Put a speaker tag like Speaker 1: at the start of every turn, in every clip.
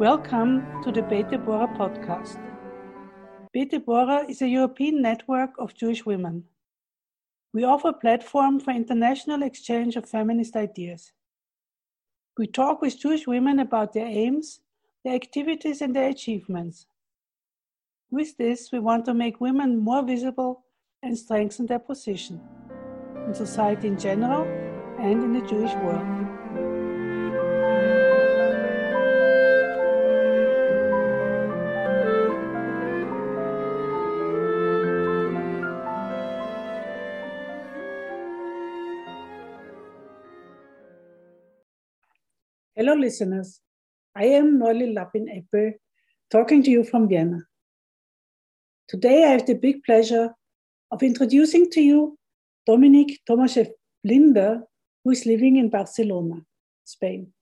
Speaker 1: Welcome to the Beit Deborah podcast. Beit Deborah is a European network of Jewish women. We offer a platform for international exchange of feminist ideas. We talk with Jewish women about their aims, their activities, and their achievements. With this, we want to make women more visible and strengthen their position in society in general and in the Jewish world. Hello, listeners. I am Norli Lapin Eppe, talking to you from Vienna. Today, I have the big pleasure of introducing to you Dominique Tomasov Blinder, who is living in Barcelona, Spain.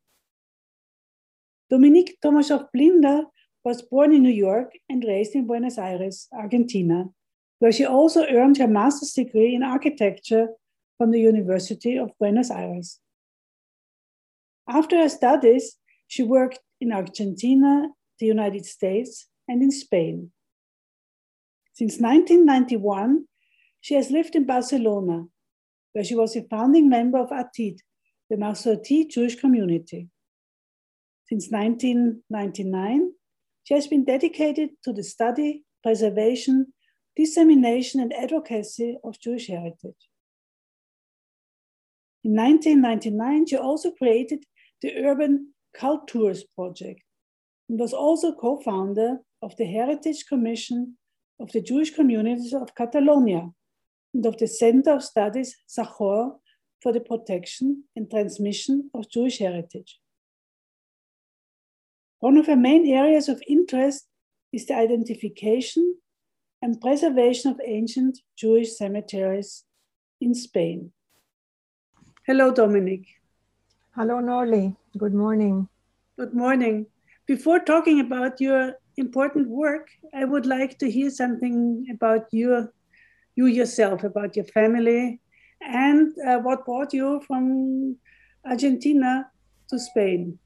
Speaker 1: Dominique Tomashev Blinder was born in New York and raised in Buenos Aires, Argentina, where she also earned her master's degree in architecture from the University of Buenos Aires. After her studies, she worked in Argentina, the United States, and in Spain. Since 1991, she has lived in Barcelona, where she was a founding member of ATID, the Masorti Jewish community. Since 1999, she has been dedicated to the study, preservation, dissemination, and advocacy of Jewish heritage. In 1999, she also created the Urban Cultures Project and was also co founder of the Heritage Commission of the Jewish Communities of Catalonia and of the Center of Studies Zachor for the protection and transmission of Jewish heritage. One of her main areas of interest is the identification and preservation of ancient Jewish cemeteries in Spain. Hello, Dominique.
Speaker 2: Hello, Norli. Good morning.
Speaker 1: Good morning. Before talking about your important work, I would like to hear something about your, you yourself, about your family, and uh, what brought you from Argentina to Spain.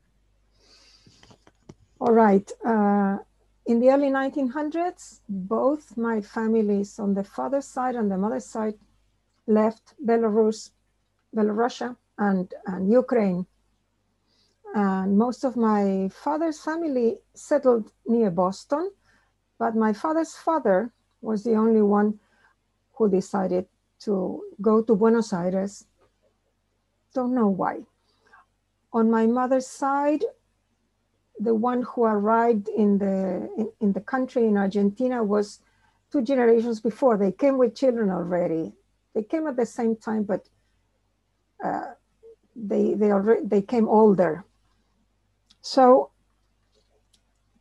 Speaker 2: All right. Uh, in the early 1900s, both my families on the father's side and the mother's side left Belarus, Belarusia, and, and Ukraine. And most of my father's family settled near Boston, but my father's father was the only one who decided to go to Buenos Aires. Don't know why. On my mother's side, the one who arrived in the in, in the country in Argentina was two generations before. They came with children already. They came at the same time, but uh, they they already they came older. So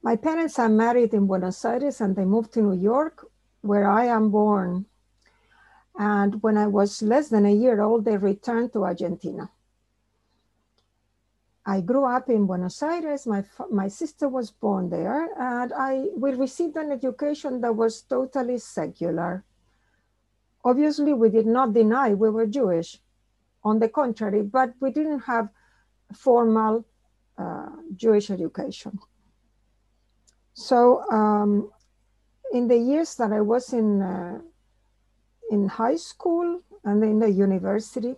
Speaker 2: my parents are married in Buenos Aires and they moved to New York, where I am born. And when I was less than a year old, they returned to Argentina. I grew up in Buenos Aires. My, my sister was born there, and I we received an education that was totally secular. Obviously, we did not deny we were Jewish on the contrary, but we didn't have formal uh, Jewish education. So um, in the years that I was in, uh, in high school and in the university,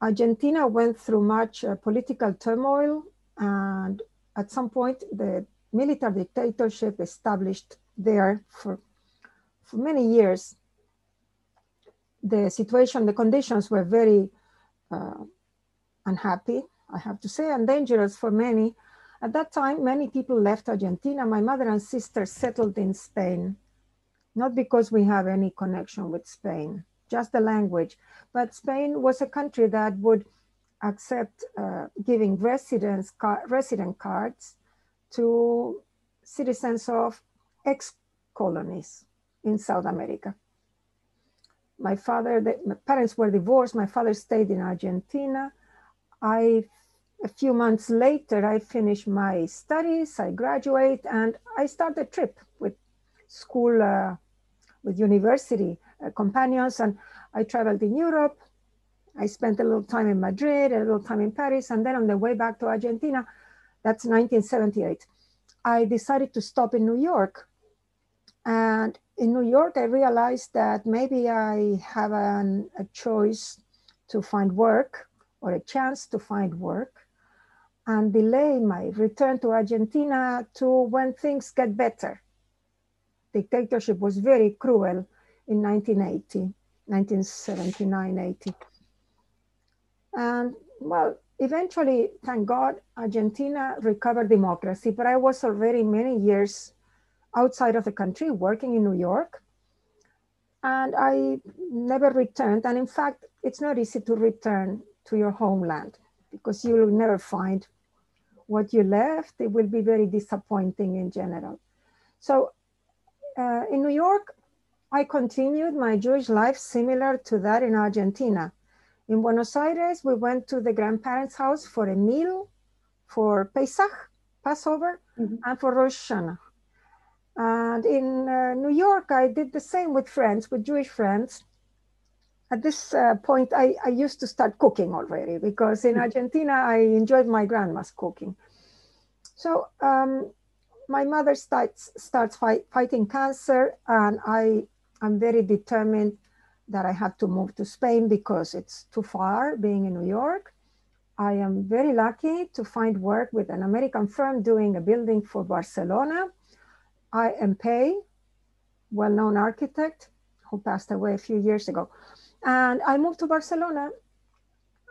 Speaker 2: Argentina went through much uh, political turmoil and at some point the military dictatorship established there for, for many years the situation, the conditions were very uh, unhappy, I have to say, and dangerous for many. At that time, many people left Argentina. My mother and sister settled in Spain, not because we have any connection with Spain, just the language. But Spain was a country that would accept uh, giving residence car- resident cards to citizens of ex colonies in South America my father, the, my parents were divorced. My father stayed in Argentina. I, a few months later, I finished my studies. I graduate, and I start a trip with school, uh, with university uh, companions, and I traveled in Europe. I spent a little time in Madrid, a little time in Paris, and then on the way back to Argentina, that's 1978, I decided to stop in New York. And in New York, I realized that maybe I have an, a choice to find work or a chance to find work and delay my return to Argentina to when things get better. Dictatorship was very cruel in 1980, 1979, 80. And well, eventually, thank God, Argentina recovered democracy, but I was already many years outside of the country working in New York. And I never returned. And in fact, it's not easy to return to your homeland because you will never find what you left. It will be very disappointing in general. So uh, in New York, I continued my Jewish life similar to that in Argentina. In Buenos Aires, we went to the grandparents' house for a meal for Pesach, Passover, mm-hmm. and for Rosh Hashanah. And in uh, New York, I did the same with friends, with Jewish friends. At this uh, point, I, I used to start cooking already because in mm-hmm. Argentina, I enjoyed my grandma's cooking. So um, my mother starts, starts fight, fighting cancer, and I am very determined that I have to move to Spain because it's too far being in New York. I am very lucky to find work with an American firm doing a building for Barcelona. I. M. Pei, well-known architect who passed away a few years ago. And I moved to Barcelona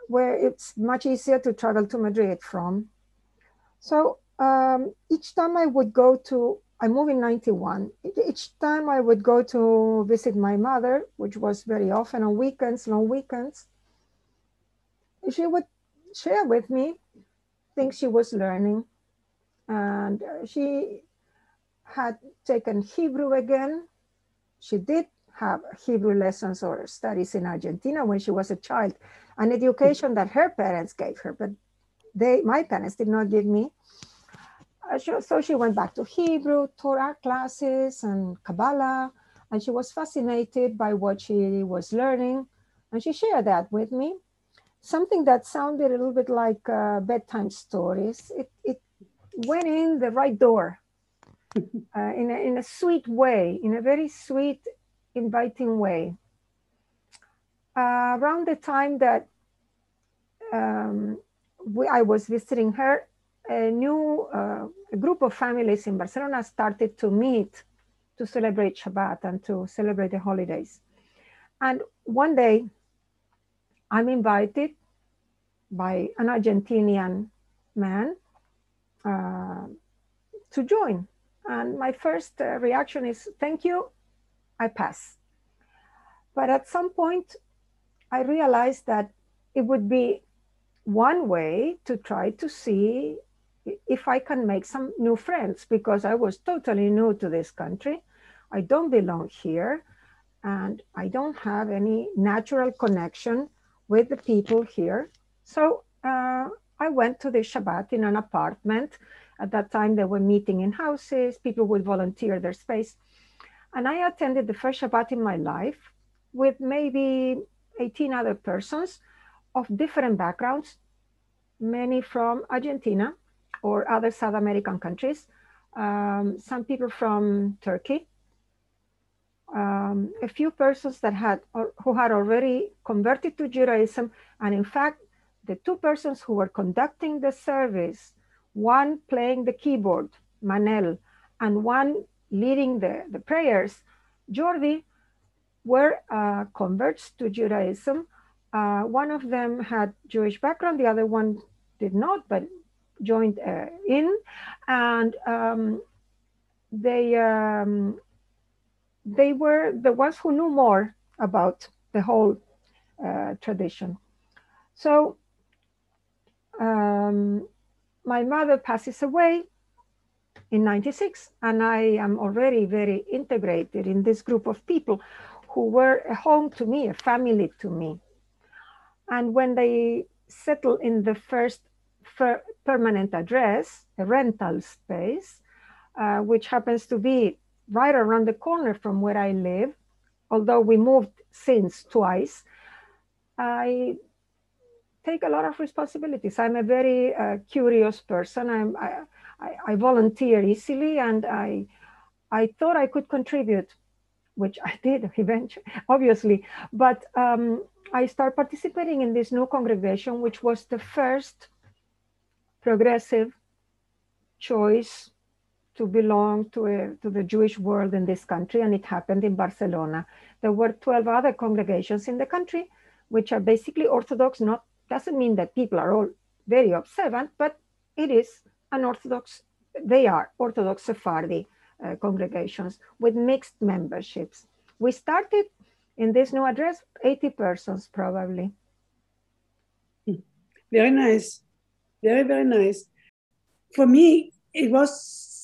Speaker 2: where it's much easier to travel to Madrid from. So um, each time I would go to I moved in 91. Each time I would go to visit my mother, which was very often on weekends, long weekends, she would share with me things she was learning. And she had taken Hebrew again. She did have Hebrew lessons or studies in Argentina when she was a child, an education that her parents gave her, but they, my parents did not give me. Uh, so she went back to Hebrew, Torah classes, and Kabbalah, and she was fascinated by what she was learning, and she shared that with me. Something that sounded a little bit like uh, bedtime stories. It, it went in the right door uh, in, a, in a sweet way, in a very sweet, inviting way. Uh, around the time that um, we, I was visiting her, a new uh, group of families in Barcelona started to meet to celebrate Shabbat and to celebrate the holidays. And one day, I'm invited by an Argentinian man uh, to join. And my first uh, reaction is, thank you, I pass. But at some point, I realized that it would be one way to try to see if I can make some new friends because I was totally new to this country. I don't belong here and I don't have any natural connection with the people here. So uh, I went to the Shabbat in an apartment. At that time, they were meeting in houses, people would volunteer their space. And I attended the first Shabbat in my life with maybe 18 other persons of different backgrounds, many from Argentina, or other South American countries, um, some people from Turkey, um, a few persons that had or, who had already converted to Judaism, and in fact, the two persons who were conducting the service, one playing the keyboard, Manel, and one leading the, the prayers, Jordi, were uh, converts to Judaism. Uh, one of them had Jewish background, the other one did not, but joined uh, in, and um, they um, they were the ones who knew more about the whole uh, tradition. So um, my mother passes away in 96 and I am already very integrated in this group of people who were a home to me, a family to me. And when they settle in the first permanent address, a rental space, uh, which happens to be right around the corner from where I live, although we moved since twice. I take a lot of responsibilities. I'm a very uh, curious person. I'm, I, I, I, volunteer easily and I, I thought I could contribute, which I did eventually, obviously. But um, I started participating in this new congregation, which was the first progressive choice to belong to, a, to the Jewish world in this country, and it happened in Barcelona. There were 12 other congregations in the country, which are basically Orthodox, not doesn't mean that people are all very observant, but it is an Orthodox, they are Orthodox Sephardi uh, congregations with mixed memberships. We started in this new address, 80 persons probably.
Speaker 1: Very nice. Very, very nice. For me, it was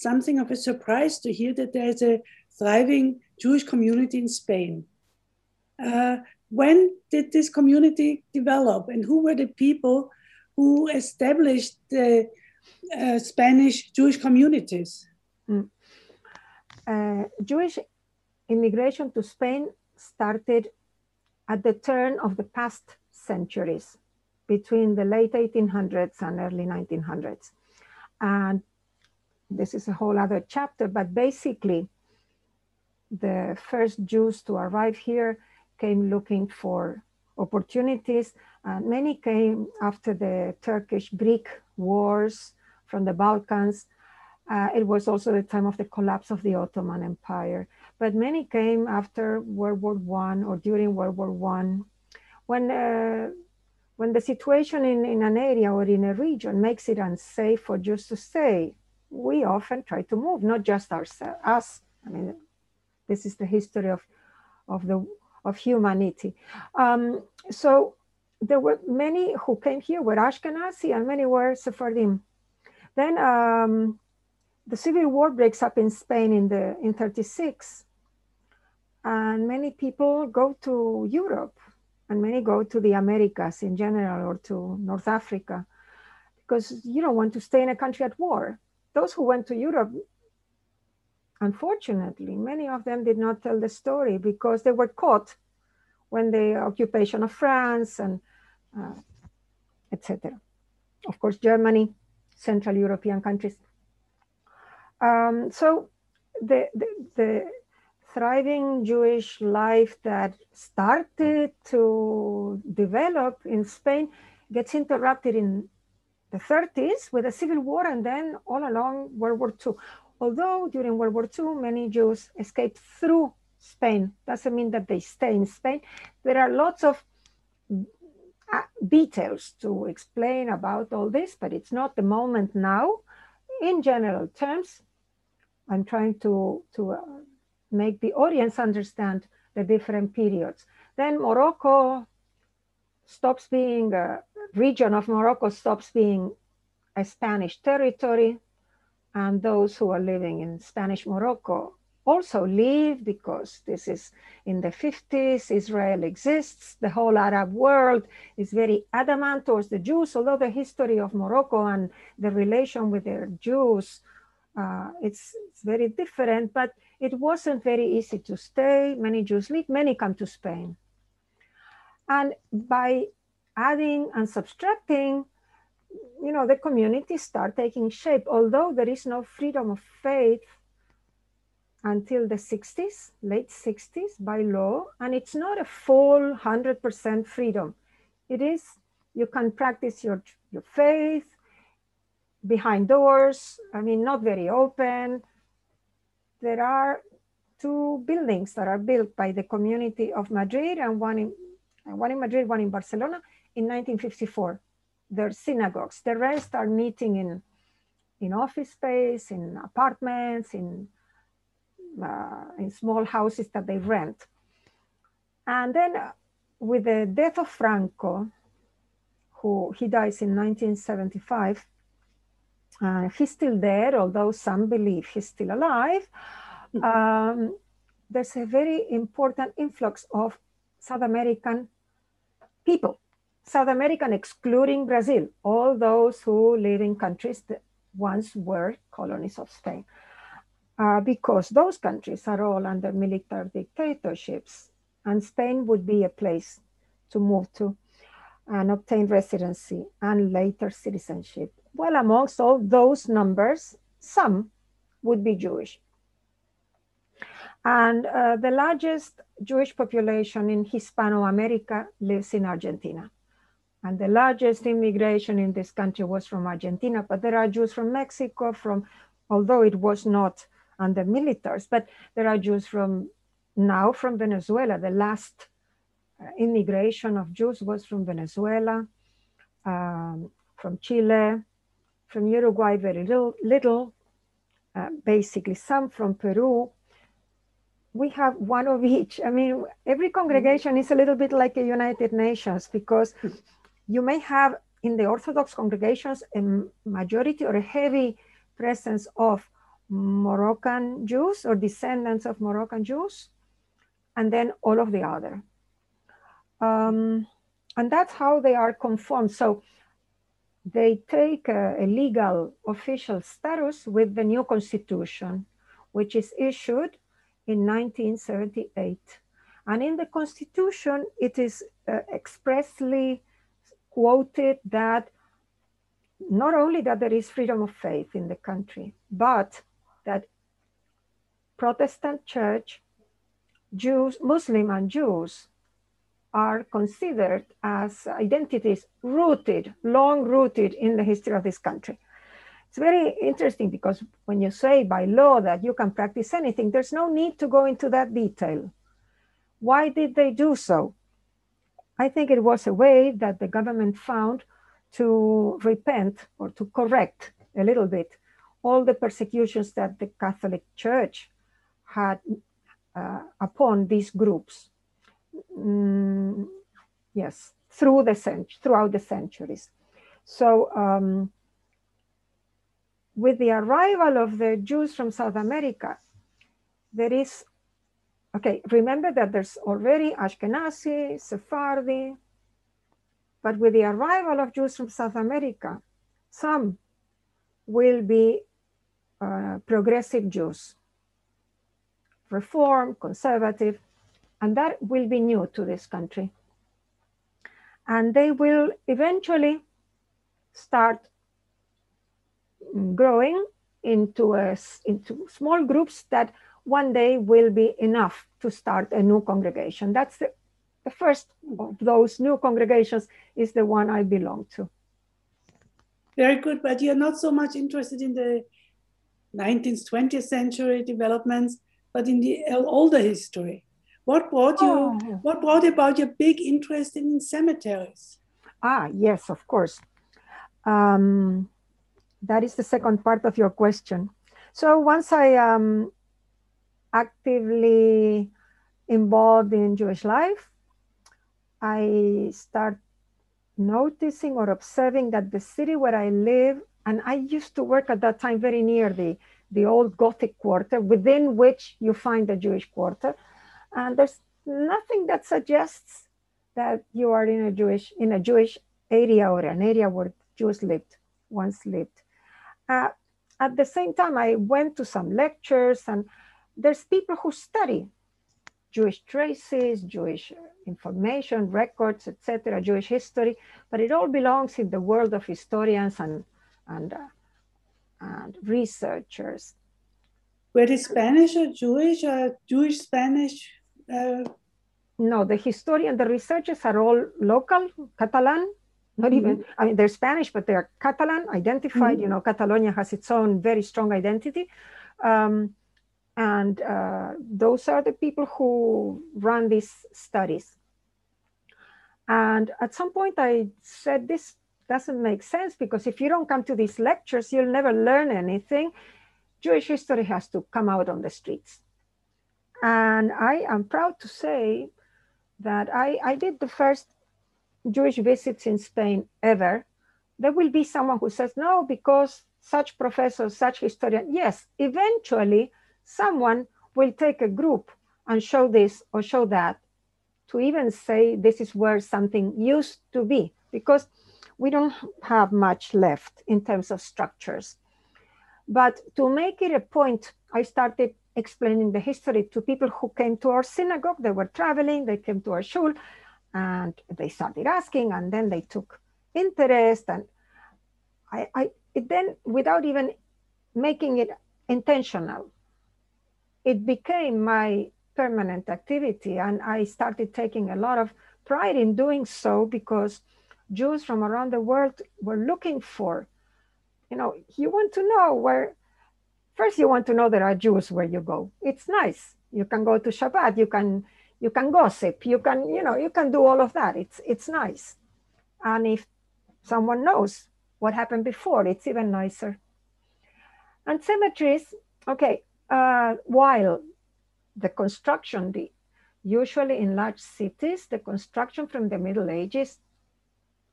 Speaker 1: something of a surprise to hear that there is a thriving Jewish community in Spain. Uh, when did this community develop, and who were the people who established the uh, Spanish Jewish communities? Mm.
Speaker 2: Uh, Jewish immigration to Spain started at the turn of the past centuries, between the late 1800s and early 1900s. And this is a whole other chapter, but basically, the first Jews to arrive here came looking for opportunities. And many came after the Turkish Greek wars from the Balkans. Uh, it was also the time of the collapse of the Ottoman Empire. But many came after World War One or during World War One, when uh, when the situation in, in an area or in a region makes it unsafe for Jews to stay we often try to move, not just ourselves, us. I mean, this is the history of, of the of humanity. Um, so there were many who came here were Ashkenazi and many were Sephardim. Then um, the civil war breaks up in Spain in the in 36, and many people go to Europe, and many go to the Americas in general or to North Africa, because you don't want to stay in a country at war those who went to Europe, unfortunately, many of them did not tell the story because they were caught when the occupation of France and uh, etc. Of course, Germany, Central European countries. Um, so the, the, the thriving Jewish life that started to develop in Spain gets interrupted in the 30s with the Civil War and then all along World War II. Although during World War II, many Jews escaped through Spain, doesn't mean that they stay in Spain. There are lots of uh, details to explain about all this, but it's not the moment now. In general terms, I'm trying to, to uh, make the audience understand the different periods. Then Morocco stops being a region of Morocco stops being a Spanish territory, and those who are living in Spanish Morocco also leave because this is in the 50s, Israel exists, the whole Arab world is very adamant towards the Jews, although the history of Morocco and the relation with their Jews, uh, it's, it's very different, but it wasn't very easy to stay. Many Jews leave, many come to Spain. And by adding and subtracting, you know, the communities start taking shape. Although there is no freedom of faith until the 60s, late 60s by law, and it's not a full 100% freedom. It is, you can practice your, your faith behind doors, I mean, not very open. There are two buildings that are built by the community of Madrid and one in, one in Madrid, one in Barcelona, in 1954. They're synagogues. The rest are meeting in, in office space, in apartments, in, uh, in small houses that they rent. And then uh, with the death of Franco, who he dies in 1975, uh, he's still there, although some believe he's still alive. Mm-hmm. Um, there's a very important influx of South American people South American, excluding Brazil, all those who live in countries that once were colonies of Spain. Uh, because those countries are all under military dictatorships, and Spain would be a place to move to. and obtain residency and later citizenship. Well, amongst all those numbers, some would be Jewish. And uh, the largest Jewish population in Hispano America lives in Argentina. And the largest immigration in this country was from Argentina, but there are Jews from Mexico, from, although it was not under militaries, but there are Jews from now from Venezuela. The last uh, immigration of Jews was from Venezuela, um, from Chile, from Uruguay, very little, little uh, basically some from Peru. We have one of each. I mean, every congregation is a little bit like a United Nations because you may have in the Orthodox congregations a majority or a heavy presence of Moroccan Jews or descendants of Moroccan Jews, and then all of the other. Um, and that's how they are conformed. So they take a, a, legal official status with the new constitution, which is issued in 1978. And in the constitution, it is uh, expressly quoted that not only that there is freedom of faith in the country, but that Protestant church, Jews, Muslim and Jews are considered as identities rooted, long rooted in the history of this country. It's very interesting because when you say by law that you can practice anything, there's no need to go into that detail. Why did they do so? I think it was a way that the government found to repent or to correct a little bit all the persecutions that the Catholic Church had uh, upon these groups. Mm, yes, through the cent- throughout the centuries. So, um, with the arrival of the Jews from South America, there is okay. Remember that there's already Ashkenazi, Sephardi, but with the arrival of Jews from South America, some will be uh, progressive Jews, reform, conservative, and that will be new to this country. And they will eventually start growing into, a, into small groups that one day will be enough to start a new congregation. That's the, the first of those new congregations is the one I belong to.
Speaker 1: Very good, but you're not so much interested in the 19th, 20th century developments, but in the older history. What brought you? Oh. What brought about your big interest in cemeteries?
Speaker 2: Ah, yes, of course. Um, that is the second part of your question. So once I um, actively involved in Jewish life, I start noticing or observing that the city where I live and I used to work at that time very near the, the old Gothic quarter, within which you find the Jewish quarter. And there's nothing that suggests that you are in a Jewish in a Jewish area or an area where Jews lived once lived. Uh, at the same time, I went to some lectures, and there's people who study Jewish traces, Jewish information, records, etc., Jewish history, but it all belongs in the world of historians and and, uh, and researchers.
Speaker 1: Were they Spanish or Jewish or Jewish Spanish? Uh...
Speaker 2: No, the historian, the researchers are all local, Catalan, not mm-hmm. even, I mean, they're Spanish, but they're Catalan, identified. Mm-hmm. You know, Catalonia has its own very strong identity. Um, and uh, those are the people who run these studies. And at some point, I said, This doesn't make sense because if you don't come to these lectures, you'll never learn anything. Jewish history has to come out on the streets. And I am proud to say that I, I did the first Jewish visits in Spain ever. There will be someone who says, no, because such professors, such historian. Yes, eventually someone will take a group and show this or show that to even say this is where something used to be. Because we don't have much left in terms of structures. But to make it a point, I started explaining the history to people who came to our synagogue. They were traveling, they came to our shul, And they started asking, and then they took interest. And I, I it then, without even making it intentional, it became my permanent activity. And I started taking a lot of pride in doing so because Jews from around the world were looking for, you know, you want to know where, first you want to know there are Jews where you go. It's nice. You can go to Shabbat, you can you can gossip, you can, you know, you can do all of that. It's it's nice. And if someone knows what happened before, it's even nicer. And cemeteries, okay, uh, while the construction, the usually in large cities, the construction from the Middle Ages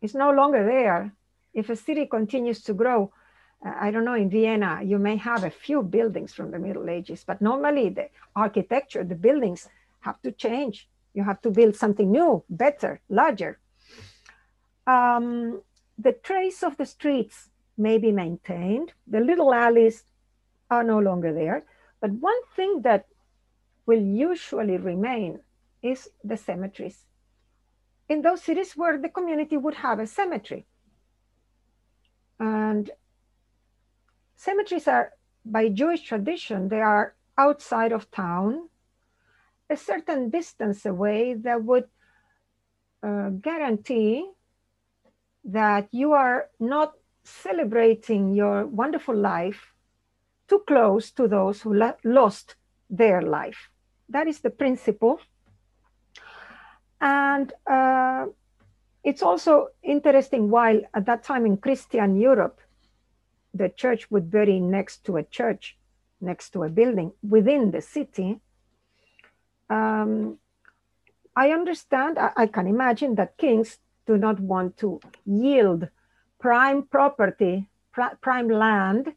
Speaker 2: is no longer there. If a city continues to grow, uh, I don't know, in Vienna, you may have a few buildings from the Middle Ages, but normally the architecture, the buildings have to change. You have to build something new, better, larger. Um, the trace of the streets may be maintained. The little alleys are no longer there. But one thing that will usually remain is the cemeteries. In those cities where the community would have a cemetery. And cemeteries are, by Jewish tradition, they are outside of town, a certain distance away that would uh, guarantee that you are not celebrating your wonderful life too close to those who lost their life. That is the principle. And uh, it's also interesting while at that time in Christian Europe, the church would bury next to a church, next to a building within the city. Um, I understand, I, I can imagine that kings do not want to yield prime property, pr- prime land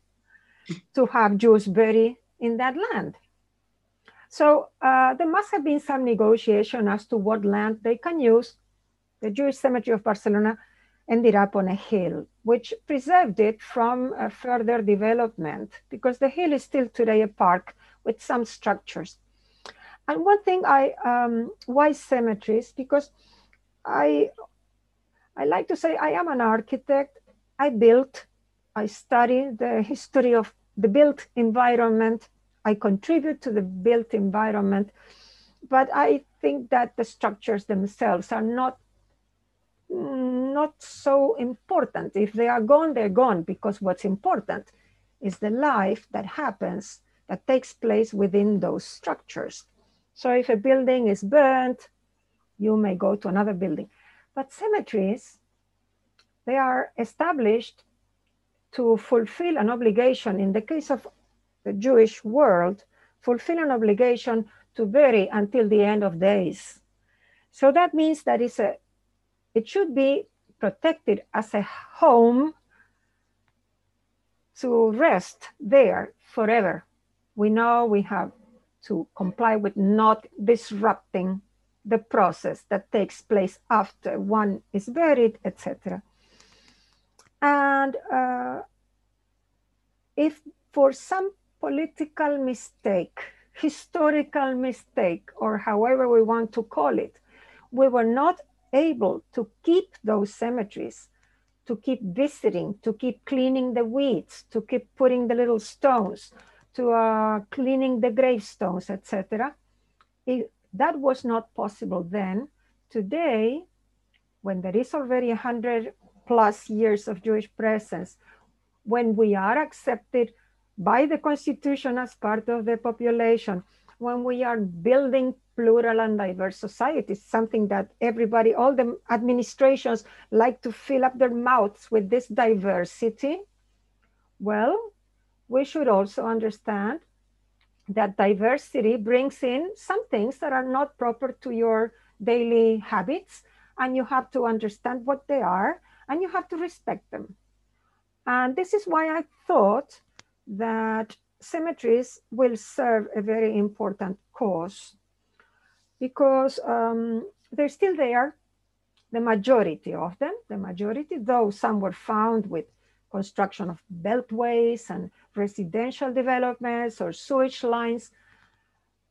Speaker 2: to have Jews buried in that land. So uh, there must have been some negotiation as to what land they can use. The Jewish cemetery of Barcelona ended up on a hill, which preserved it from uh, further development because the hill is still today a park with some structures. And one thing I, um, why cemeteries? Because I I like to say I am an architect. I built, I study the history of the built environment. I contribute to the built environment. But I think that the structures themselves are not not so important. If they are gone, they're gone because what's important is the life that happens, that takes place within those structures. So if a building is burnt, you may go to another building. But cemeteries, they are established to fulfill an obligation. In the case of the Jewish world, fulfill an obligation to bury until the end of days. So that means that it's a, it should be protected as a home to rest there forever. We know we have to comply with not disrupting the process that takes place after one is buried, etc. And uh, if for some political mistake, historical mistake, or however we want to call it, we were not able to keep those cemeteries, to keep visiting, to keep cleaning the weeds, to keep putting the little stones, to uh, cleaning the gravestones, etc that was not possible then. Today, when there is already 100 plus years of Jewish presence, when we are accepted by the Constitution as part of the population, when we are building plural and diverse societies, something that everybody, all the administrations like to fill up their mouths with this diversity, well, we should also understand that diversity brings in some things that are not proper to your daily habits and you have to understand what they are and you have to respect them and this is why i thought that cemeteries will serve a very important cause because um, they're still there the majority of them the majority though some were found with construction of beltways and residential developments or sewage lines.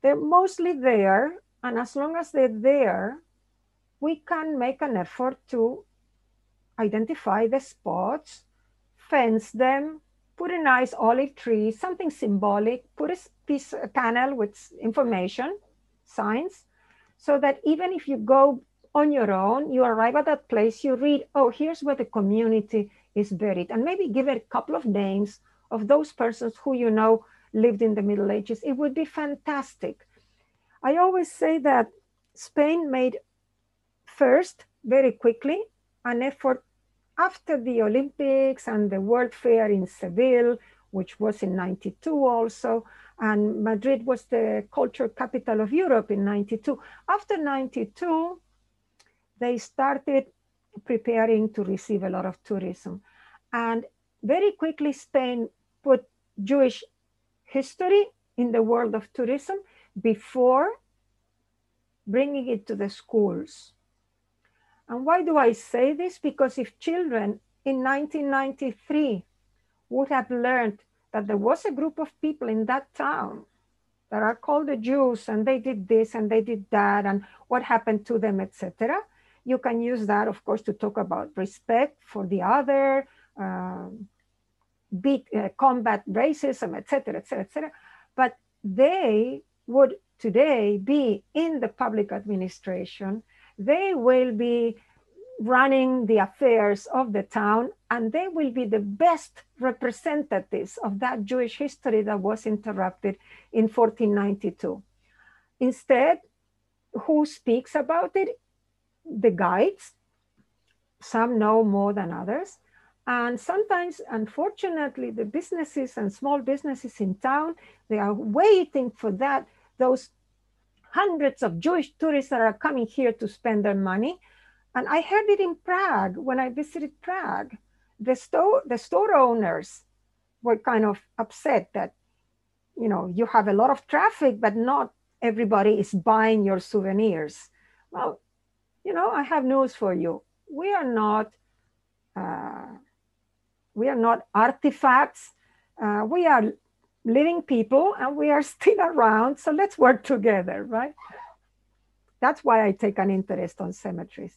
Speaker 2: They're mostly there, and as long as they're there, we can make an effort to identify the spots, fence them, put a nice olive tree, something symbolic, put a piece, a panel with information, signs, so that even if you go on your own, you arrive at that place, you read, oh, here's where the community is buried, and maybe give a couple of names of those persons who you know lived in the Middle Ages. It would be fantastic. I always say that Spain made first, very quickly, an effort after the Olympics and the World Fair in Seville, which was in 92 also, and Madrid was the culture capital of Europe in 92. After 92, they started preparing to receive a lot of tourism. And very quickly, Spain put Jewish history in the world of tourism before bringing it to the schools. And why do I say this? Because if children in 1993 would have learned that there was a group of people in that town that are called the Jews and they did this and they did that and what happened to them, etc. You can use that, of course, to talk about respect for the other, um, beat, uh, combat racism, etc., etc., etc. But they would today be in the public administration they will be running the affairs of the town and they will be the best representatives of that Jewish history that was interrupted in 1492. Instead, who speaks about it? The guides. Some know more than others. And sometimes, unfortunately, the businesses and small businesses in town, they are waiting for that, those hundreds of Jewish tourists that are coming here to spend their money. And I heard it in Prague when I visited Prague. The store, the store owners were kind of upset that, you know, you have a lot of traffic, but not everybody is buying your souvenirs. Well, you know, I have news for you. We are not, uh, we are not artifacts. Uh, we are living people and we are still around. So let's work together, right? That's why I take an interest on cemeteries.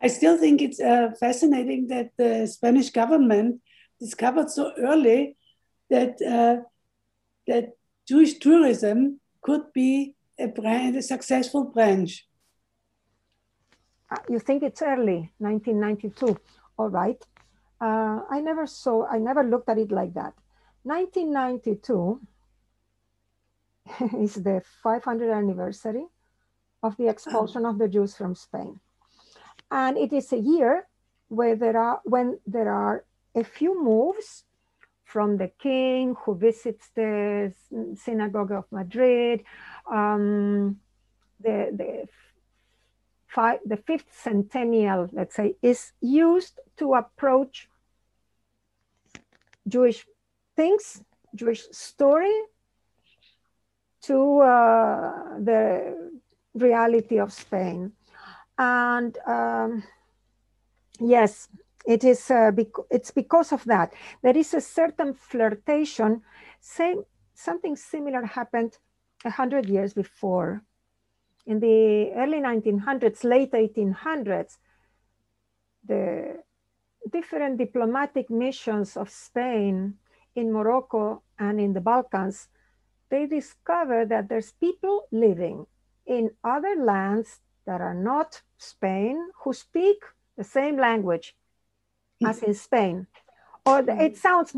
Speaker 1: I still think it's uh, fascinating that the Spanish government discovered so early that uh, that Jewish tourism could be a, brand, a successful branch.
Speaker 2: Uh, you think it's early, 1992? All right. Uh, I never saw. I never looked at it like that. 1992 is the 500th anniversary of the expulsion of the Jews from Spain. And it is a year where there are, when there are a few moves from the king who visits the synagogue of Madrid, um, the, the, five, the fifth centennial, let's say, is used to approach Jewish things, Jewish story, to uh, the reality of Spain. And um, yes, it is. Uh, bec- it's because of that. There is a certain flirtation. Same, something similar happened a hundred years before. In the early 1900s, late 1800s, the different diplomatic missions of Spain in Morocco and in the Balkans, they discover that there's people living in other lands that are not Spain who speak the same language as in Spain, or the, it sounds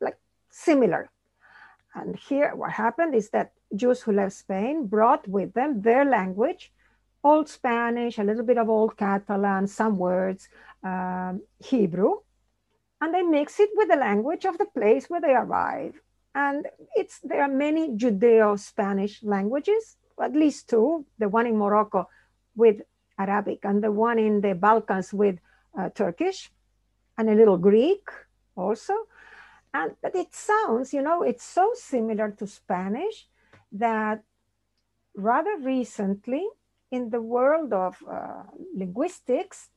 Speaker 2: like similar. And here, what happened is that Jews who left Spain brought with them their language, Old Spanish, a little bit of Old Catalan, some words, um, Hebrew, and they mix it with the language of the place where they arrive. And it's there are many Judeo-Spanish languages, at least two, the one in Morocco with Arabic and the one in the Balkans with uh, Turkish and a little Greek also. And but it sounds, you know, it's so similar to Spanish that rather recently in the world of uh, linguistics,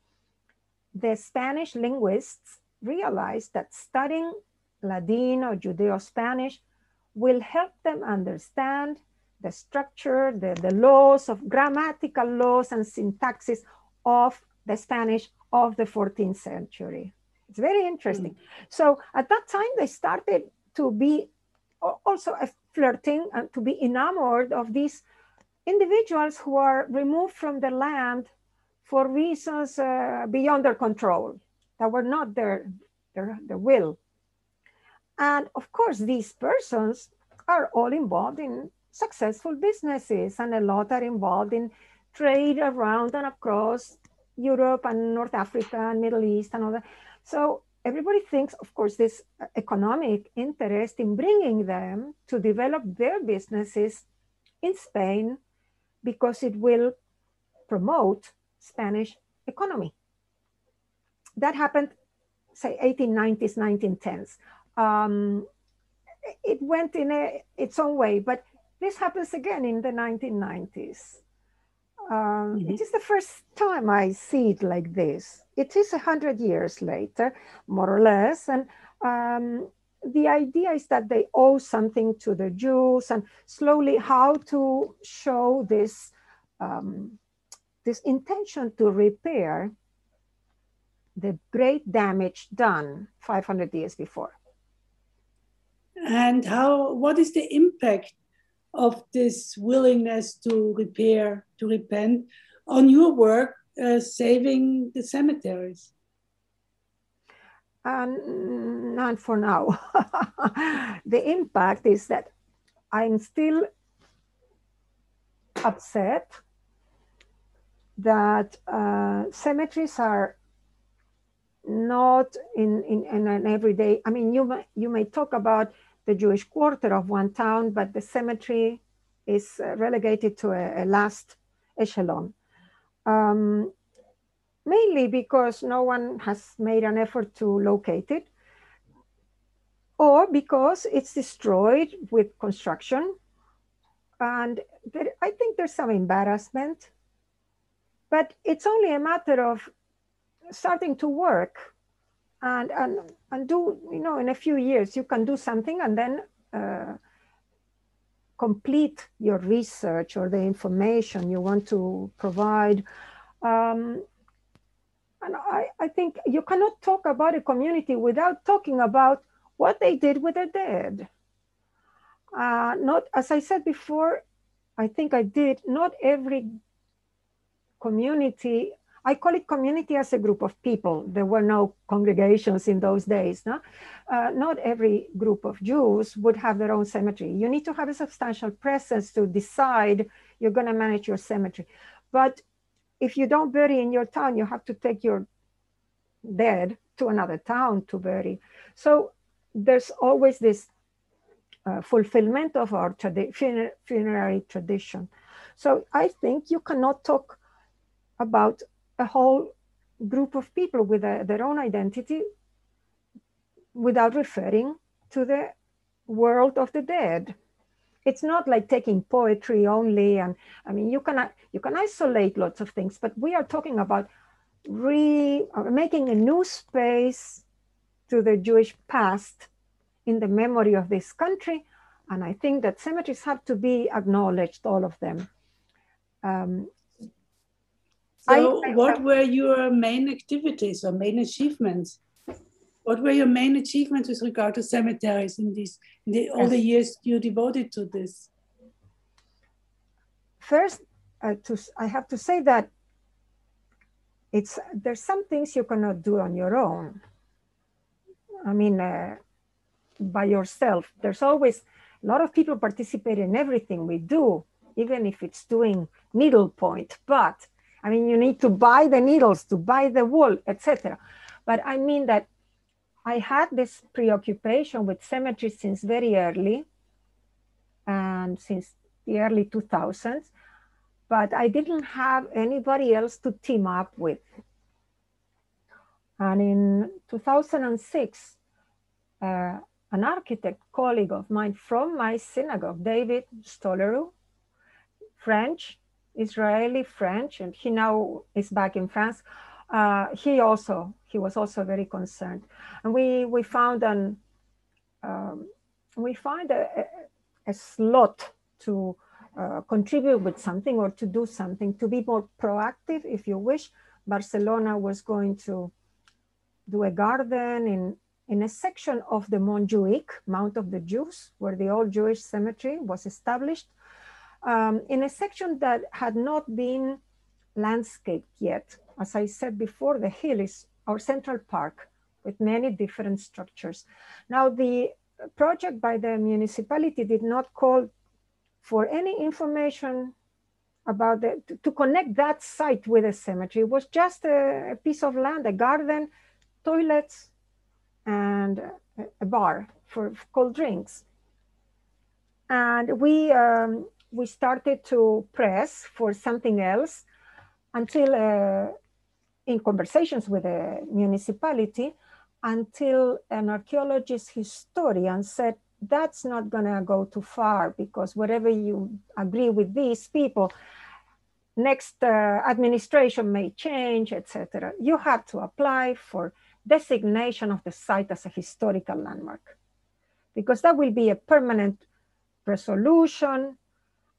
Speaker 2: the Spanish linguists realized that studying Ladino or Judeo Spanish will help them understand the structure, the, the laws of grammatical laws and syntaxes of the Spanish of the 14th century. It's very interesting. Mm. So at that time, they started to be also flirting and to be enamored of these individuals who are removed from the land for reasons uh, beyond their control, that were not their, their, their will. And of course, these persons are all involved in successful businesses, and a lot are involved in trade around and across Europe and North Africa and Middle East and all that. So everybody thinks, of course, this uh, economic interest in bringing them to develop their businesses in Spain because it will promote Spanish economy. That happened, say, 1890s, 1910s. Um, it went in a, its own way, but this happens again in the 1990s. Um, mm-hmm. it is the first time I see it like this. It is a hundred years later, more or less, and um, the idea is that they owe something to the Jews, and slowly how to show this um, this intention to repair the great damage done 500 years before.
Speaker 1: And how? What is the impact of this willingness to repair, to repent, on your work uh, saving the cemeteries?
Speaker 2: Um, not for now. the impact is that I'm still upset that uh, cemeteries are not in, in, in, an everyday, I mean, you, may, you may talk about the Jewish quarter of one town, but the cemetery is uh, relegated to a, a last echelon. Um, mainly because no one has made an effort to locate it, or because it's destroyed with construction. And there, I think there's some embarrassment, but it's only a matter of starting to work and, and, and do, you know, in a few years, you can do something and then uh, complete your research or the information you want to provide. Um, and I, I think you cannot talk about a community without talking about what they did with the dead. Uh, not, as I said before, I think I did, not every community I call it community as a group of people. There were no congregations in those days. No? Uh, not every group of Jews would have their own cemetery. You need to have a substantial presence to decide you're going to manage your cemetery. But if you don't bury in your town, you have to take your dead to another town to bury. So there's always this uh, fulfillment of our tradi- funerary tradition. So I think you cannot talk about a whole group of people with a, their own identity without referring to the world of the dead. It's not like taking poetry only, and I mean you can you can isolate lots of things, but we are talking about re uh, making a new space to the Jewish past in the memory of this country, and I think that cemeteries have to be acknowledged, all of them. Um,
Speaker 1: so, I, I, what were your main activities or main achievements? What were your main achievements with regard to cemeteries in these in the, all the years you devoted to this?
Speaker 2: First, uh, to, I have to say that it's there's some things you cannot do on your own. I mean, uh, by yourself. There's always a lot of people participate in everything we do, even if it's doing needlepoint. But I mean, you need to buy the needles, to buy the wool, etc. But I mean that I had this preoccupation with cemetery since very early, and since the early 2000s, but I didn't have anybody else to team up with. And in 2006, uh, an architect colleague of mine from my synagogue, David Stolleru, French, Israeli French, and he now is back in France. Uh, he also he was also very concerned, and we we found an um, we find a, a, a, slot to uh, contribute with something or to do something, to be more proactive, if you wish. Barcelona was going to do a garden in, in a section of the Montjuic, Mount of the Jews, where the old Jewish cemetery was established, um, in a section that had not been landscaped yet. As I said before, the hill is our central park with many different structures. Now, the project by the municipality did not call for any information about the, to, to connect that site with a cemetery. It was just a, a piece of land, a garden, toilets, and a, bar for, for, cold drinks. And we, um, we started to press for something else until uh, in conversations with the municipality until an archaeologist historian said that's not going to go too far because whatever you agree with these people next uh, administration may change etc you have to apply for designation of the site as a historical landmark because that will be a permanent resolution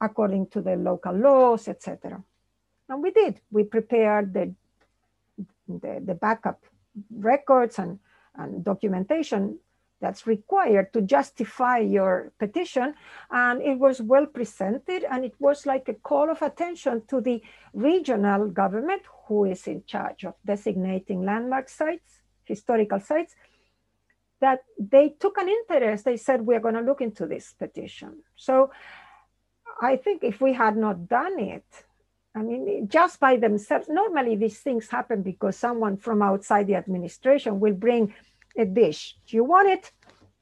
Speaker 2: according to the local laws etc and we did we prepared the the, the backup records and, and documentation that's required to justify your petition. And it was well presented and it was like a call of attention to the regional government who is in charge of designating landmark sites, historical sites, that they took an interest. They said, we're going to look into this petition. So I think if we had not done it, I mean, just by themselves, normally these things happen because someone from outside the administration will bring a dish. Do you want it?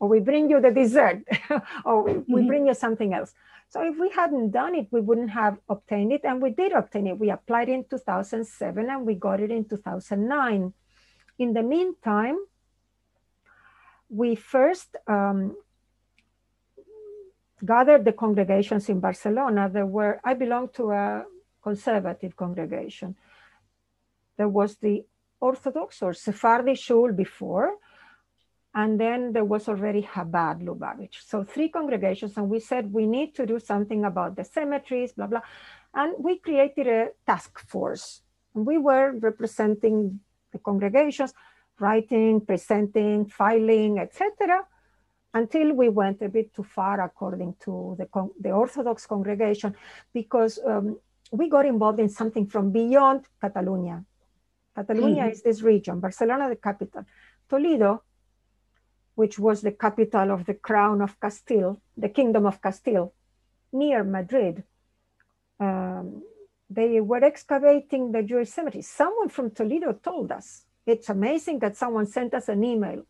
Speaker 2: Or we bring you the dessert, or we mm-hmm. bring you something else. So if we hadn't done it, we wouldn't have obtained it. And we did obtain it. We applied in 2007 and we got it in 2009. In the meantime, we first um, gathered the congregations in Barcelona. There were, I belong to a conservative congregation. There was the Orthodox or Sephardi shul before, and then there was already Chabad Lubavitch. So three congregations, and we said we need to do something about the cemeteries, blah, blah. And we created a task force. And we were representing the congregations, writing, presenting, filing, etc., until we went a bit too far according to the, the Orthodox congregation, because um, we got involved in something from beyond Catalonia. Catalonia mm-hmm. is this region, Barcelona, the capital. Toledo, which was the capital of the crown of Castile, the kingdom of Castile, near Madrid. Um, they were excavating the Jewish cemetery. Someone from Toledo told us. It's amazing that someone sent us an email.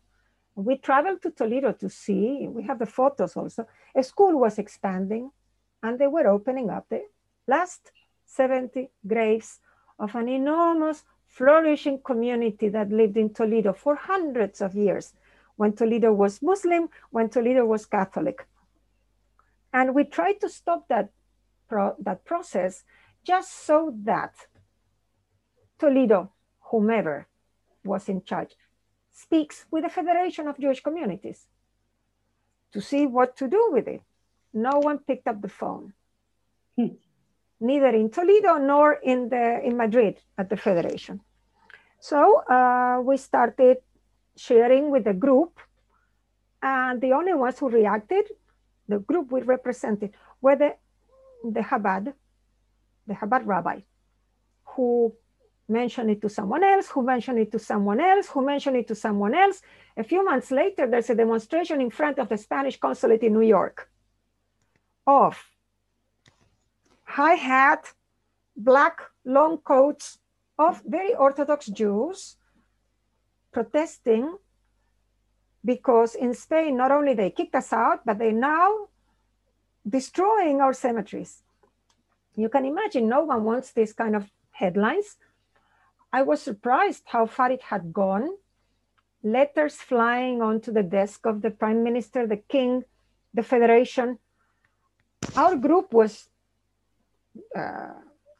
Speaker 2: We traveled to Toledo to see, we have the photos also. A school was expanding and they were opening up the last 70 graves of an enormous, flourishing community that lived in Toledo for hundreds of years, when Toledo was Muslim, when Toledo was Catholic. And we tried to stop that, pro that process just so that Toledo, whomever was in charge, speaks with the Federation of Jewish Communities to see what to do with it. No one picked up the phone. Hmm neither in Toledo nor in, the, in Madrid at the Federation. So uh, we started sharing with the group and the only ones who reacted, the group we represented, were the, the Chabad, the Chabad rabbi, who mentioned it to someone else, who mentioned it to someone else, who mentioned it to someone else. A few months later, there's a demonstration in front of the Spanish consulate in New York of high hat, black long coats of very Orthodox Jews protesting because in Spain, not only they kicked us out, but they now destroying our cemeteries. You can imagine no one wants this kind of headlines. I was surprised how far it had gone. Letters flying onto the desk of the prime minister, the king, the federation. Our group was uh,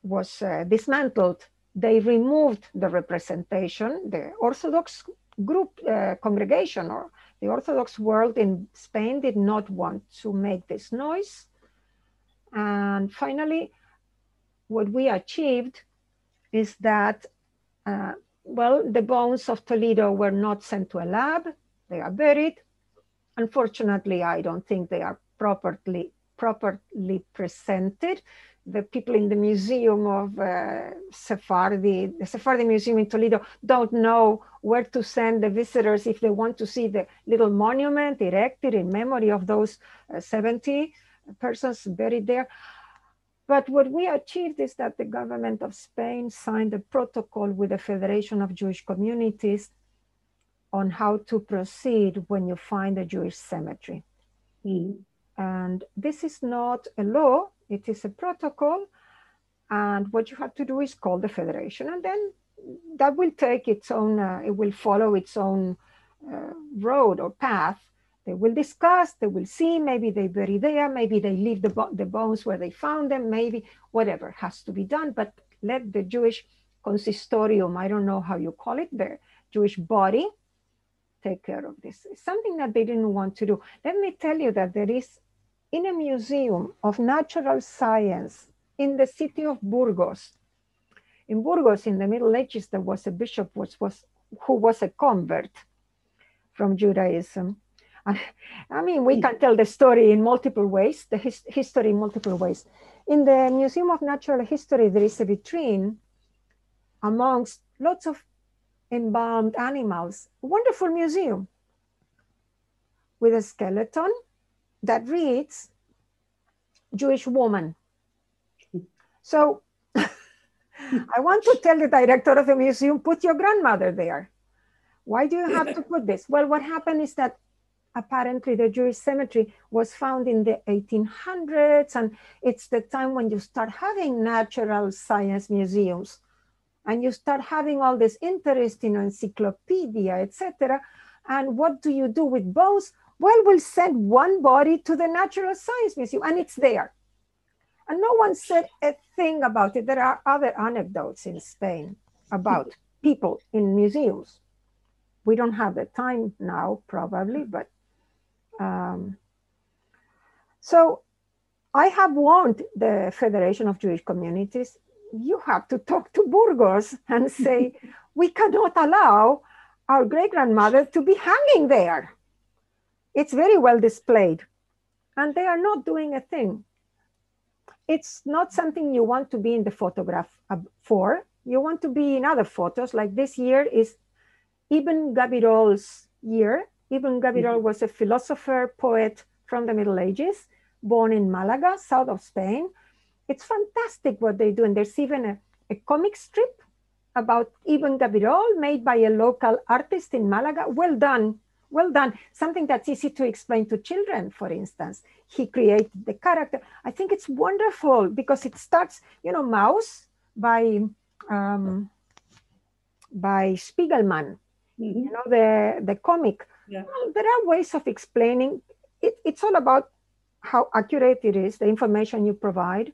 Speaker 2: was uh, dismantled, they removed the representation. The Orthodox group uh, congregation or the Orthodox world in Spain did not want to make this noise. And finally, what we achieved is that, uh, well, the bones of Toledo were not sent to a lab, they are buried. Unfortunately, I don't think they are properly, properly presented. The people in the Museum of uh, Sephardi, the Sephardi Museum in Toledo, don't know where to send the visitors if they want to see the little monument erected in memory of those uh, 70 persons buried there. But what we achieved is that the government of Spain signed a protocol with the Federation of Jewish Communities on how to proceed when you find a Jewish cemetery. Mm. And this is not a law, it is a protocol. And what you have to do is call the Federation, and then that will take its own, uh, it will follow its own uh, road or path they will discuss, they will see, maybe they bury there, maybe they leave the, bo the bones where they found them, maybe whatever has to be done, but let the Jewish consistorium, I don't know how you call it, the Jewish body, take care of this. It's something that they didn't want to do. Let me tell you that there is in a museum of natural science in the city of Burgos. In Burgos, in the Middle Ages, there was a bishop was, was, who was a convert from Judaism. I mean, we hmm. can tell the story in multiple ways, the his, history in multiple ways. In the Museum of Natural History, there is a vitrine amongst lots of embalmed animals, a wonderful museum with a skeleton that reads Jewish woman. So I want to tell the director of the museum, put your grandmother there. Why do you have to put this? Well, what happened is that apparently the Jewish cemetery was found in the 1800s, and it's the time when you start having natural science museums, and you start having all this interest in encyclopedia, etc. And what do you do with both? Well, we'll send one body to the Natural Science Museum, and it's there. And no one said a thing about it. There are other anecdotes in Spain about people in museums. We don't have the time now, probably, but um, so I have warned the Federation of Jewish Communities, you have to talk to Burgos and say, we cannot allow our great grandmother to be hanging there. It's very well displayed. And they are not doing a thing. It's not something you want to be in the photograph for. You want to be in other photos, like this year is Ibn Gabirol's year. Ibn Gabirol mm-hmm. was a philosopher, poet from the Middle Ages, born in Malaga, south of Spain. It's fantastic what they do. And there's even a, a comic strip about Ibn Gabirol made by a local artist in Malaga. Well done. Well done. Something that's easy to explain to children, for instance. He created the character. I think it's wonderful because it starts, you know, Mouse by um, by Spiegelman, mm-hmm. you know, the, the comic yeah. Well, there are ways of explaining. It, it's all about how accurate it is, the information you provide.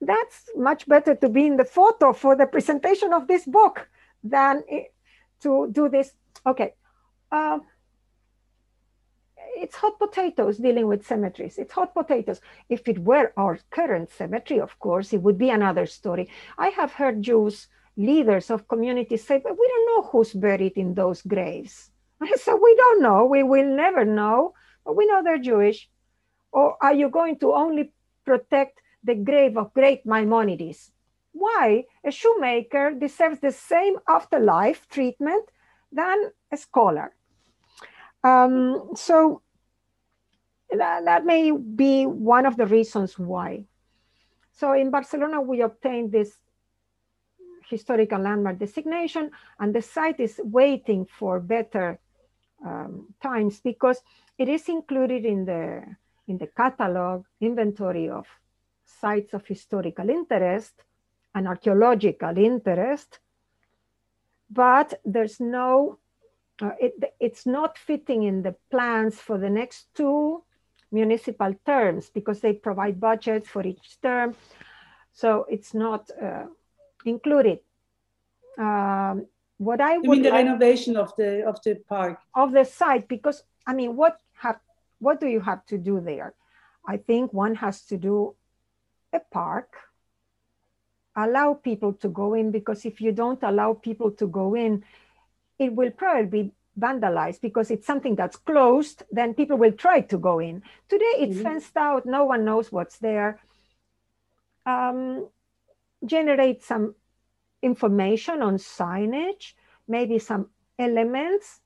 Speaker 2: That's much better to be in the photo for the presentation of this book than it, to do this. Okay. Uh, it's hot potatoes dealing with cemeteries. It's hot potatoes. If it were our current cemetery, of course, it would be another story. I have heard Jews, leaders of communities say, but we don't know who's buried in those graves. So we don't know. We will never know, but we know they're Jewish. Or are you going to only protect the grave of great Maimonides? Why? A shoemaker deserves the same afterlife treatment than a scholar. Um, so that, that may be one of the reasons why. So in Barcelona, we obtained this historical landmark designation, and the site is waiting for better um, times because it is included in the in the catalog inventory of sites of historical interest and archaeological interest, but there's no, uh, it, it's not fitting in the plans for the next two municipal terms because they provide budgets for each term. So it's not uh, included. Um, what I
Speaker 1: would mean the like, renovation of the of the park
Speaker 2: of the site because I mean what have what do you have to do there? I think one has to do a park, allow people to go in, because if you don't allow people to go in, it will probably be vandalized because it's something that's closed, then people will try to go in. Today it's mm-hmm. fenced out, no one knows what's there. Um, generate some information on signage, maybe some elements.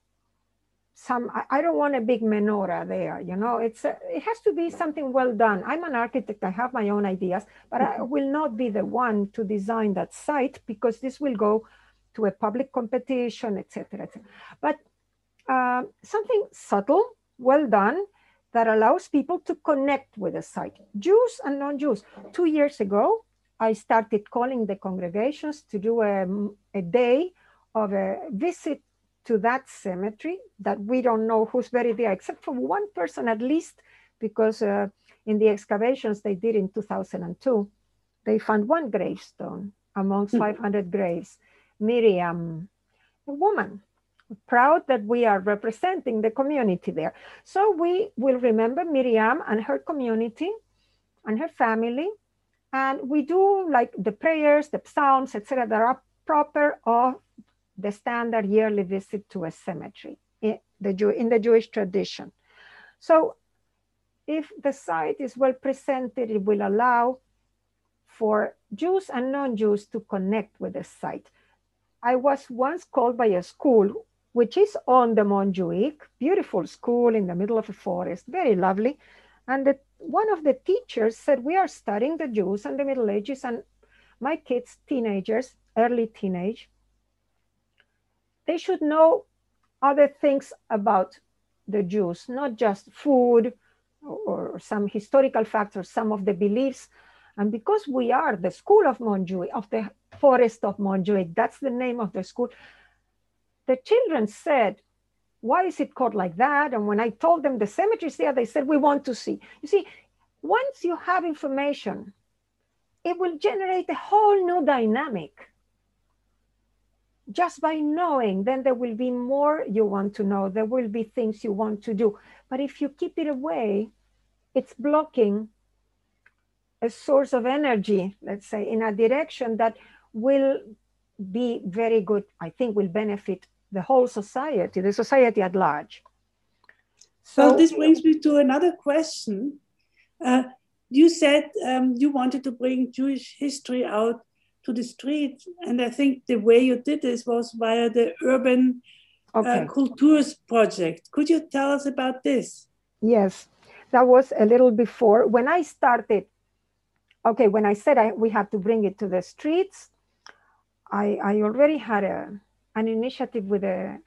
Speaker 2: Some I, don't want a big menorah there, you know. It's a, it has to be something well done. I'm an architect. I have my own ideas, but I mm-hmm. will not be the one to design that site because this will go to a public competition, etc., etc. But uh, something subtle, well done, that allows people to connect with the site, Jews and non-Jews. Two years ago, I started calling the congregations to do a, a day of a visit to that cemetery that we don't know who's buried there, except for one person at least, because uh, in the excavations they did in 2002, they found one gravestone amongst mm. 500 graves, Miriam, a woman, proud that we are representing the community there. So we will remember Miriam and her community and her family and we do like the prayers, the psalms, etc., that are proper of the standard yearly visit to a cemetery in the, Jew, in the Jewish tradition. So if the site is well presented, it will allow for Jews and non-Jews to connect with the site. I was once called by a school, which is on the Montjuic, beautiful school in the middle of a forest, very lovely. And the, one of the teachers said, we are studying the Jews and the Middle Ages and my kids, teenagers, early teenage, they should know other things about the Jews, not just food or some historical facts or some of the beliefs. And because we are the school of Montjuic, of the forest of Montjuic, that's the name of the school, the children said, why is it called like that? And when I told them the cemetery is there, they said, we want to see. You see, once you have information, it will generate a whole new dynamic. Just by knowing, then there will be more you want to know. There will be things you want to do. But if you keep it away, it's blocking a source of energy, let's say, in a direction that will be very good, I think will benefit the whole society, the society at large.
Speaker 1: So well, this brings me to another question. Uh, you said um, you wanted to bring Jewish history out to the street, and I think the way you did this was via the Urban uh, okay. uh, Cultours project. Could you tell us about this?
Speaker 2: Yes, that was a little before when I started. Okay, when I said I, we have to bring it to the streets, I, I already had a, an initiative with a,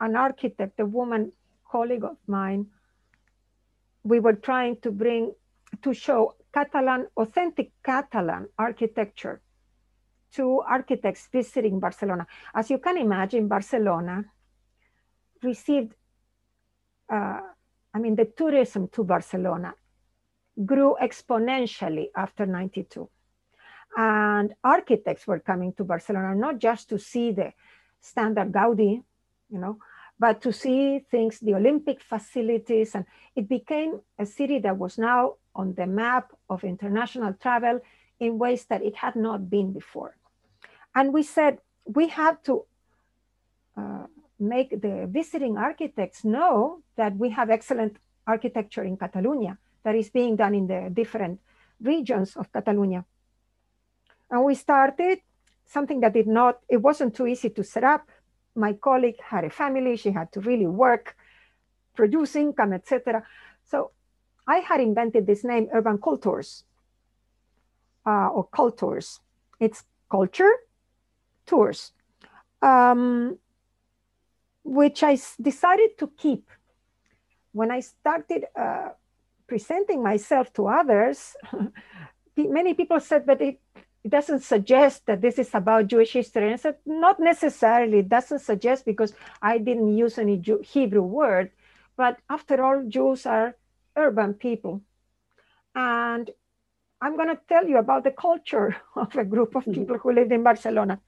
Speaker 2: an architect, a woman colleague of mine. We were trying to bring, to show Catalan, authentic Catalan architecture to architects visiting Barcelona. As you can imagine, Barcelona received, uh, I mean, the tourism to Barcelona grew exponentially after 92. And architects were coming to Barcelona, not just to see the standard Gaudi, you know, but to see things, the Olympic facilities, and it became a city that was now on the map of international travel in ways that it had not been before. And we said, we have to uh, make the visiting architects know that we have excellent architecture in Catalonia that is being done in the different regions of Catalonia. And we started something that did not, it wasn't too easy to set up. My colleague had a family, she had to really work, produce income, etc. So I had invented this name, Urban Cultours, uh, or Cultures. It's culture, tours, um, which I decided to keep. When I started uh, presenting myself to others, many people said, but it, it doesn't suggest that this is about Jewish history. And said, not necessarily, it doesn't suggest because I didn't use any Jew- Hebrew word, but after all, Jews are urban people. And I'm going to tell you about the culture of a group of mm-hmm. people who lived in Barcelona.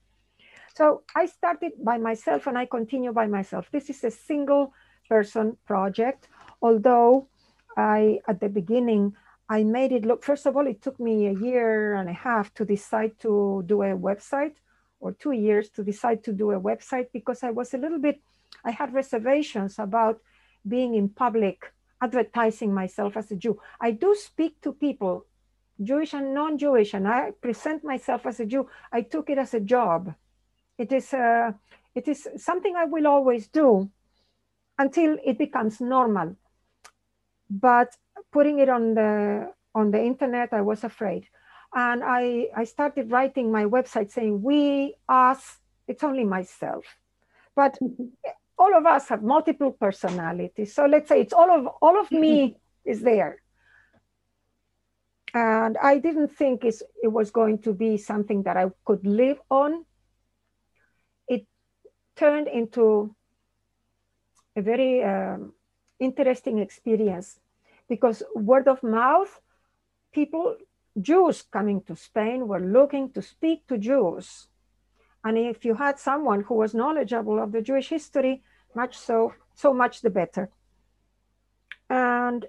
Speaker 2: So I started by myself and I continue by myself. This is a single person project, although I, at the beginning, I made it look, first of all, it took me a year and a half to decide to do a website or two years to decide to do a website because I was a little bit, I had reservations about being in public, advertising myself as a Jew. I do speak to people, Jewish and non-Jewish, and I present myself as a Jew. I took it as a job. It is, uh, it is something I will always do until it becomes normal. But putting it on the on the internet, I was afraid. And I, I started writing my website saying, we, us, it's only myself. But all of us have multiple personalities. So let's say it's all of all of me is there. And I didn't think it was going to be something that I could live on. It turned into a very um, interesting experience because word of mouth, people, Jews coming to Spain were looking to speak to Jews. And if you had someone who was knowledgeable of the Jewish history, much so, so much the better. And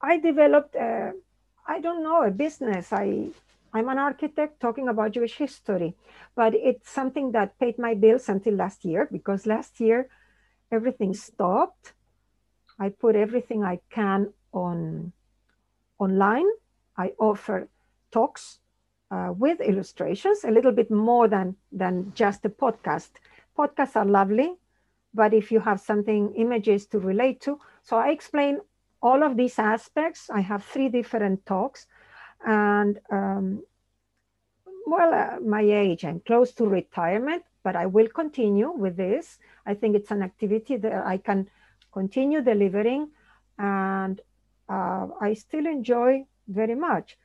Speaker 2: I developed, I don't know, a business. I, I'm an architect talking about Jewish history, but it's something that paid my bills until last year because last year everything stopped. I put everything I can on online. I offer talks uh, with illustrations, a little bit more than, than just a podcast. Podcasts are lovely, but if you have something, images to relate to. So I explain all of these aspects. I have three different talks. And um, well, uh, my age, I'm close to retirement, but I will continue with this. I think it's an activity that I can continue delivering. And I still enjoy very much.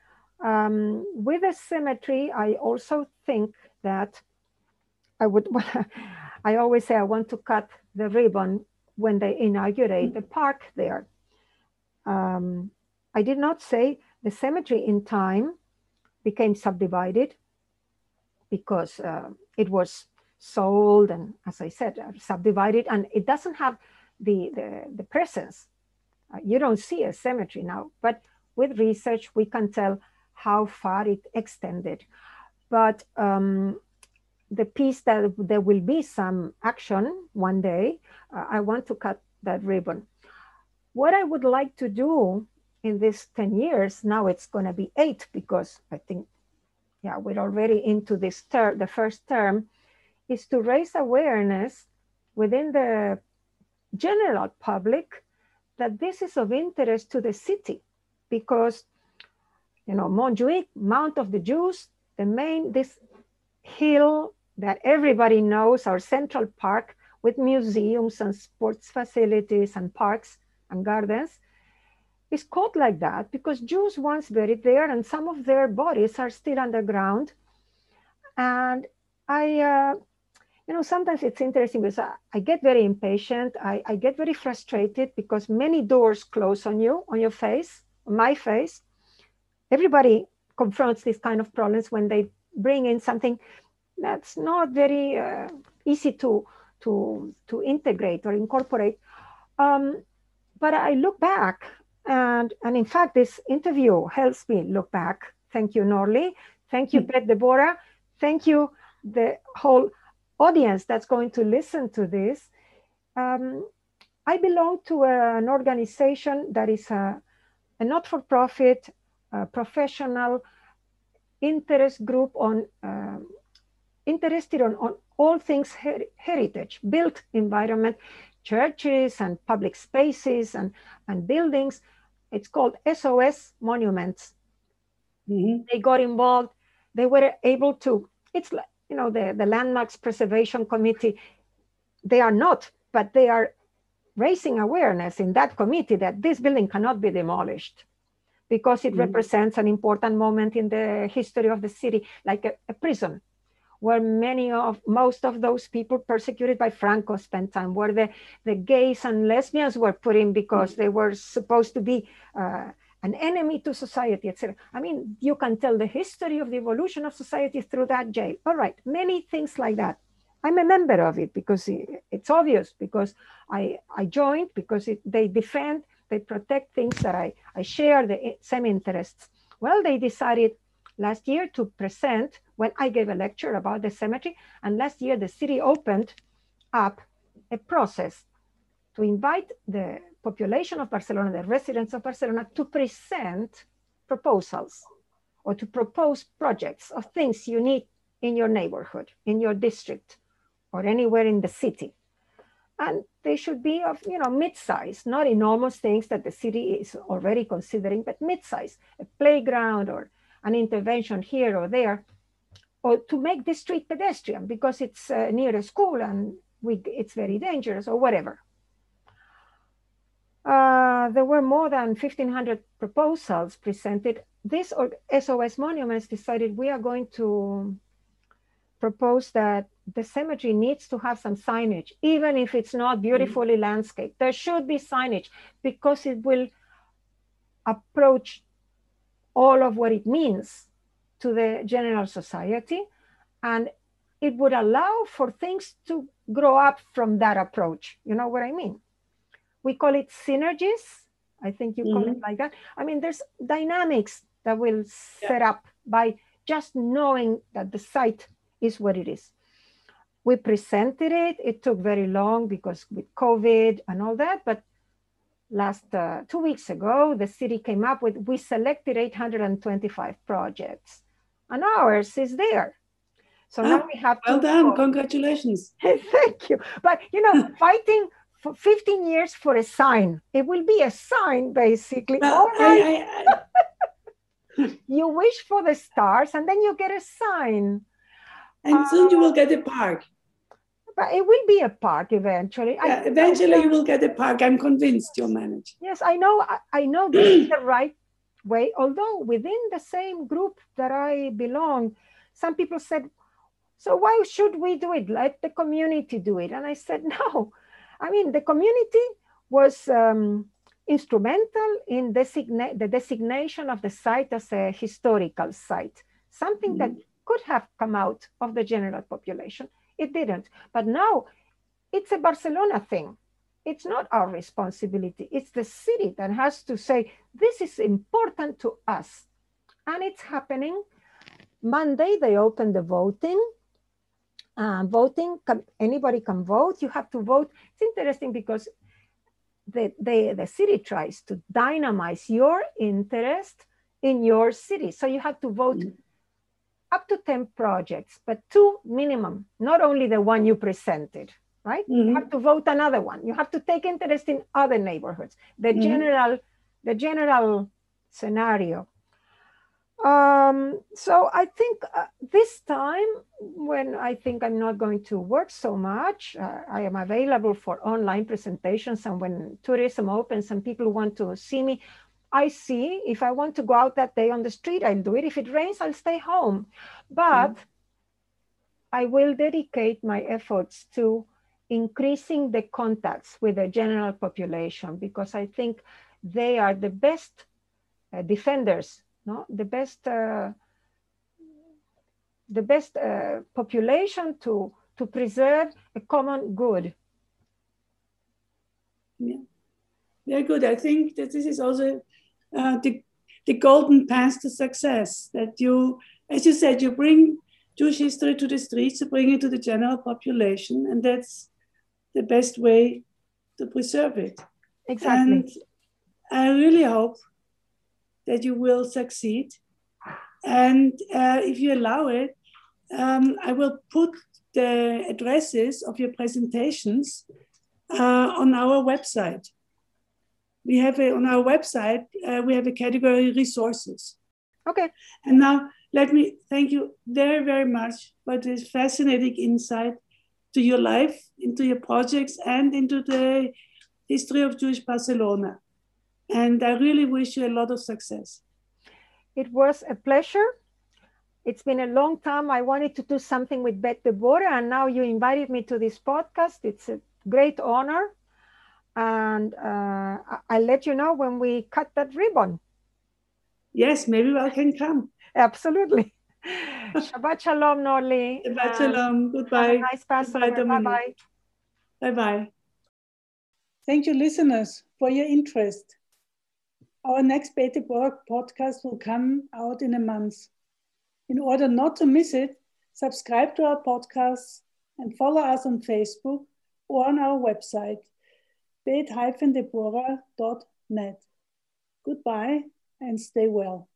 Speaker 2: Um, with the cemetery, I also think that I would, I always say I want to cut the ribbon when they inaugurate the park there. Um, I did not say the cemetery in time became subdivided because uh, it was sold and, as I said, uh, subdivided, and it doesn't have the, the, the presence uh, you don't see a cemetery now, but with research, we can tell how far it extended. But um, the piece that there will be some action one day, uh, I want to cut that ribbon. What I would like to do in these 10 years, now it's going to be eight because I think, yeah, we're already into this term, the first term, is to raise awareness within the general public that this is of interest to the city because, you know, Montjuic, Mount of the Jews, the main, this hill that everybody knows, our central park with museums and sports facilities and parks and gardens, is called like that because Jews once buried there and some of their bodies are still underground. And I, uh, you know, sometimes it's interesting because I, I get very impatient. I, I, get very frustrated because many doors close on you, on your face, on my face. Everybody confronts these kind of problems when they bring in something that's not very uh, easy to, to, to integrate or incorporate. Um, but I look back and, and in fact, this interview helps me look back. Thank you, Norley. Thank you, mm -hmm. Deborah. Thank you, the whole audience that's going to listen to this, um, I belong to a, an organization that is a, a not-for-profit, professional interest group on uh, interested on, on all things her heritage, built environment, churches and public spaces and, and buildings. It's called SOS Monuments. Mm -hmm. They got involved. They were able to, it's like, you know, the, the Landmarks Preservation Committee, they are not, but they are raising awareness in that committee that this building cannot be demolished because it mm. represents an important moment in the history of the city, like a, a, prison where many of most of those people persecuted by Franco spent time, where the, the gays and lesbians were put in because mm. they were supposed to be uh, an enemy to society, etc. I mean, you can tell the history of the evolution of society through that jail. All right, many things like that. I'm a member of it because it's obvious because I, I joined because it, they defend they protect things that I, I share, the eh, same interests. Well, they decided last year to present when I gave a lecture about the cemetery. And last year, the city opened up a process to invite the population of Barcelona, the residents of Barcelona, to present proposals or to propose projects of things you need in your neighborhood, in your district, or anywhere in the city. And they should be of, you know, mid-size, not enormous things that the city is already considering, but mid-size, a playground or an intervention here or there, or to make the street pedestrian because it's uh, near a school and we, it's very dangerous or whatever. Uh, there were more than 1,500 proposals presented. This or SOS Monuments decided we are going to propose that the cemetery needs to have some signage, even if it's not beautifully mm-hmm. landscaped. There should be signage because it will approach all of what it means to the general society and it would allow for things to grow up from that approach. You know what I mean? We call it synergies. I think you call mm-hmm. it like that. I mean, there's dynamics that will yeah. set up by just knowing that the site is what it is. We presented it. It took very long because with COVID and all that, but last uh, two weeks ago, the city came up with, we selected 825 projects and ours is there. So oh, now we have
Speaker 1: well done, congratulations.
Speaker 2: Thank you. But you know, fighting for 15 years for a sign. It will be a sign basically. Well, right. I, I, I... you wish for the stars and then you get a sign.
Speaker 1: And uh, soon you will get a park.
Speaker 2: But it will be a park eventually.
Speaker 1: Yeah, eventually you will get a park. I'm convinced you'll manage.
Speaker 2: Yes, I know. I, know this is the right way. Although within the same group that I belong, some people said, so why should we do it? Let the community do it. And I said, no. I mean, the community was um, instrumental in designa- the designation of the site as a historical site, something mm-hmm. that could have come out of the general population. It didn't. But now it's a Barcelona thing. It's not our responsibility. It's the city that has to say, this is important to us. And it's happening. Monday, they open the voting. Uh, voting, anybody can vote. You have to vote. It's interesting because the, the, the city tries to dynamize your interest in your city. So you have to vote mm up to 10 projects, but two minimum, not only the one you presented, right? Mm-hmm. You have to vote another one. You have to take interest in other neighborhoods, the mm-hmm. general, the general scenario. Um, so I think uh, this time, when I think I'm not going to work so much, uh, I am available for online presentations. And when tourism opens and people want to see me, I see if I want to go out that day on the street, I'll do it. If it rains, I'll stay home. But mm. I will dedicate my efforts to increasing the contacts with the general population because I think they are the best uh, defenders, no? the best, uh, the best uh, population to, to preserve a common good.
Speaker 1: Yeah. Very good. I think that this is also uh, the, the golden path to success that you, as you said, you bring Jewish history to the streets, you bring it to the general population, and that's the best way to preserve it.
Speaker 2: Exactly.
Speaker 1: And I really hope that you will succeed. And uh, if you allow it, um, I will put the addresses of your presentations uh, on our website we have a, on our website, uh, we have a category resources.
Speaker 2: Okay.
Speaker 1: And now let me thank you very, very much for this fascinating insight to your life, into your projects, and into the history of Jewish Barcelona. And I really wish you a lot of success.
Speaker 2: It was a pleasure. It's been a long time. I wanted to do something with Beth Deborah, and now you invited me to this podcast. It's a great honor and uh, I'll let you know when we cut that ribbon.
Speaker 1: Yes, maybe I can come.
Speaker 2: Absolutely. Shabbat shalom, Norli.
Speaker 1: Shabbat shalom. Goodbye.
Speaker 2: nice Passover. Bye bye.
Speaker 1: Bye bye. Thank you, listeners, for your interest. Our next Bete podcast will come out in a month. In order not to miss it, subscribe to our podcasts and follow us on Facebook or on our website, bet-debora.net. Goodbye and stay well.